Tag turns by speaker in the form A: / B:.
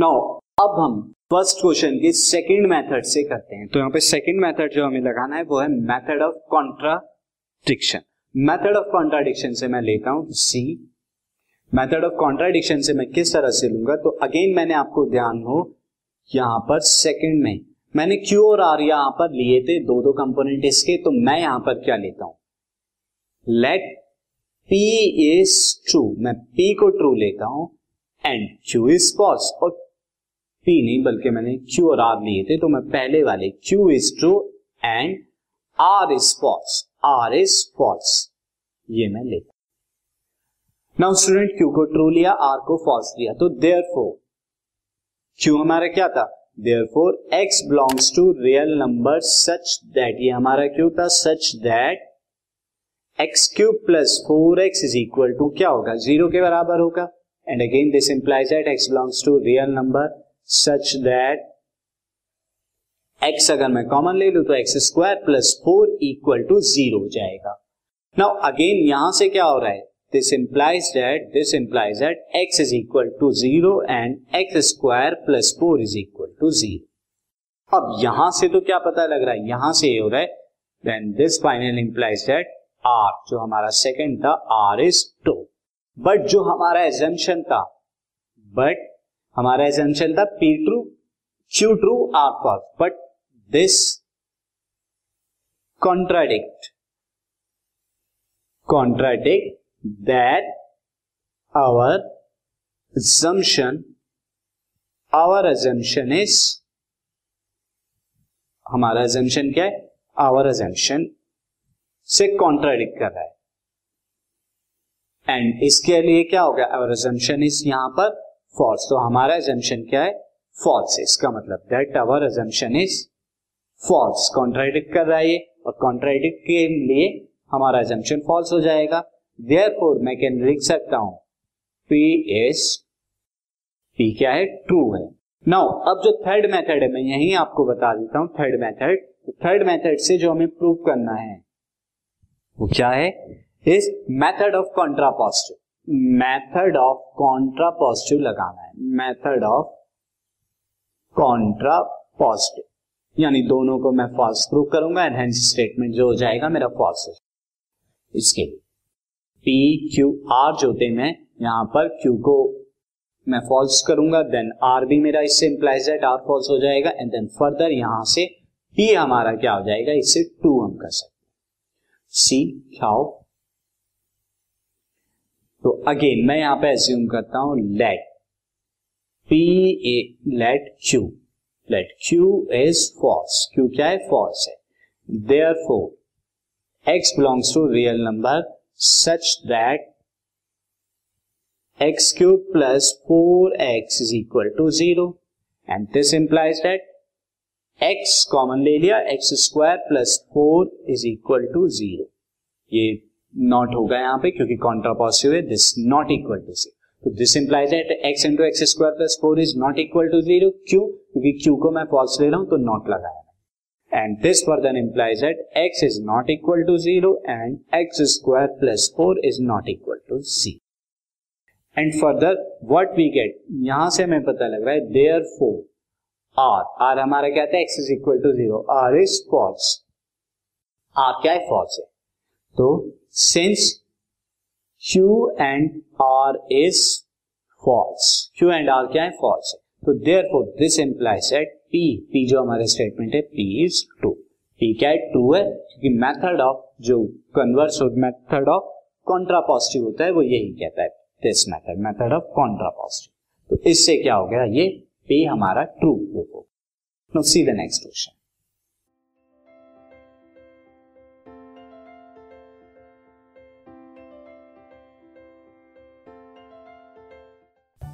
A: Now अब हम first question के सेकंड मेथड से करते हैं। तो यहाँ पे सेकंड मेथड जो हमें लगाना है, वो है method of contradiction method of contradiction से मैं लेता हूँ सी मेथड ऑफ़ कॉन्ट्राडिक्शन से मैं किस तरह से लूँगा? तो अगेन मैंने आपको ध्यान हो यहाँ पर सेकंड में। मैंने क्यू और आर यहाँ पर लिए थे दो दो कंपोनेंट इसके तो मैं यहाँ पर क्या लेता हूँ? लेट पी इज़ ट्रू मैं पी को ट्रू लेता हूँ एंड क्यू इज़ फॉल्स और पी नहीं, बल्कि मैंने क्यू और आर लिए थे तो मैं पहले वाले Q is true and R is false R is false ये मैं लेता नाउ स्टूडेंट क्यू को ट्रू लिया आर को फॉल्स लिया तो देयर फोर क्यू हमारा क्या था? Therefore X belongs to real number such that ये हमारा क्यू था such that X cube plus four X is equal to क्या होगा? ज़ीरो के बराबर होगा। And again this implies that X belongs to real number such that X अगर मैं कॉमन ले लू तो X square plus four equal to zero जाएगा। नाउ अगेन यहाँ से क्या हो रहा है? This implies that this implies that X is equal to zero and X square plus four is equal to zero अब यहाँ से तो क्या पता लग रहा है? यहाँ से ये हो रहा है। Then this final implies that R जो हमारा सेकेंड था आर इज़ टू बट जो हमारा एजेंशन था बट हमारा एसेंशियल था P true, Q true, R false. But this contradict contradict that our assumption our assumption is हमारा एजेंशन क्या है? आवर एजेंशन से कॉन्ट्राडिक्ट कर रहा है। एंड इसके लिए क्या होगा आवर एजेंशन इज़ यहाँ पर फॉल्स तो हमारा एजम्पन क्या है? फॉल्स है। इसका मतलब that our assumption is false contradict कर रहा है ये। और कॉन्ट्राडिक्ट के लिए हमारा एजम्पन फॉल्स हो जाएगा। देयर फोर मैं कैन लिख सकता हूँ? पी इज़ पी क्या है? ट्रू है। नाउ अब जो थर्ड मेथड है, मैं यही आपको बता देता हूँ थर्ड मेथड थर्ड मेथड से जो हमें प्रूव करना है, वो क्या है? Is method of contrapositive method of contrapositive लगाना है। मेथड ऑफ़ कॉन्ट्रा पॉजिटिव यानी दोनों को मैं फॉल्स प्रूव करूँगा एंड हेंस स्टेटमेंट जो हो जाएगा मेरा फॉल्स हो इसके पी क्यू आर जो थे मैं, यहाँ पर क्यू को मैं फॉल्स करूँगा देन आर भी मेरा इससे इंप्लाइज दैट आर फॉल्स हो जाएगा एंड देन फर्दर यहाँ से पी हमारा क्या हो जाएगा इससे टू हम कर सकते सी क्या तो अगेन मैं यहाँ पे एज्यूम करता हूँ let P a let Q let Q is false Q क्या है? फॉल्स है. Therefore X belongs to real number such that X cube plus four X is equal to zero and this implies that X common ले लिया X square plus four is equal to zero ये not होगा यहाँ पे, क्योंकि contrapositive है? This not equal to C तो this implies that X into X square plus four is not equal to zero Q क्योंकि Q को मैं फॉल्स ले रहा हूँ तो नॉट लगाया। And this further implies that X is not equal to zero and X square plus four is not equal to C and further what we get यहाँ से हमें पता लग रहा है देयर फोर आर आर हमारा क्या था? X is equal to zero R is false R क्या है? फॉल्स है। तो since Q and R is false Q and R क्या है? फॉल्स है। तो therefore this implies that P P जो हमारे स्टेटमेंट है, P इज़ ट्रू P क्या है? ट्रू है, क्योंकि मेथड ऑफ़ जो कन्वर्स मेथड ऑफ़ कॉन्ट्रापॉजिटिव होता है, वो यही कहता है this method method of contrapositive तो इससे क्या हो गया? ये P हमारा ट्रू प्रूफ होगा no see the next question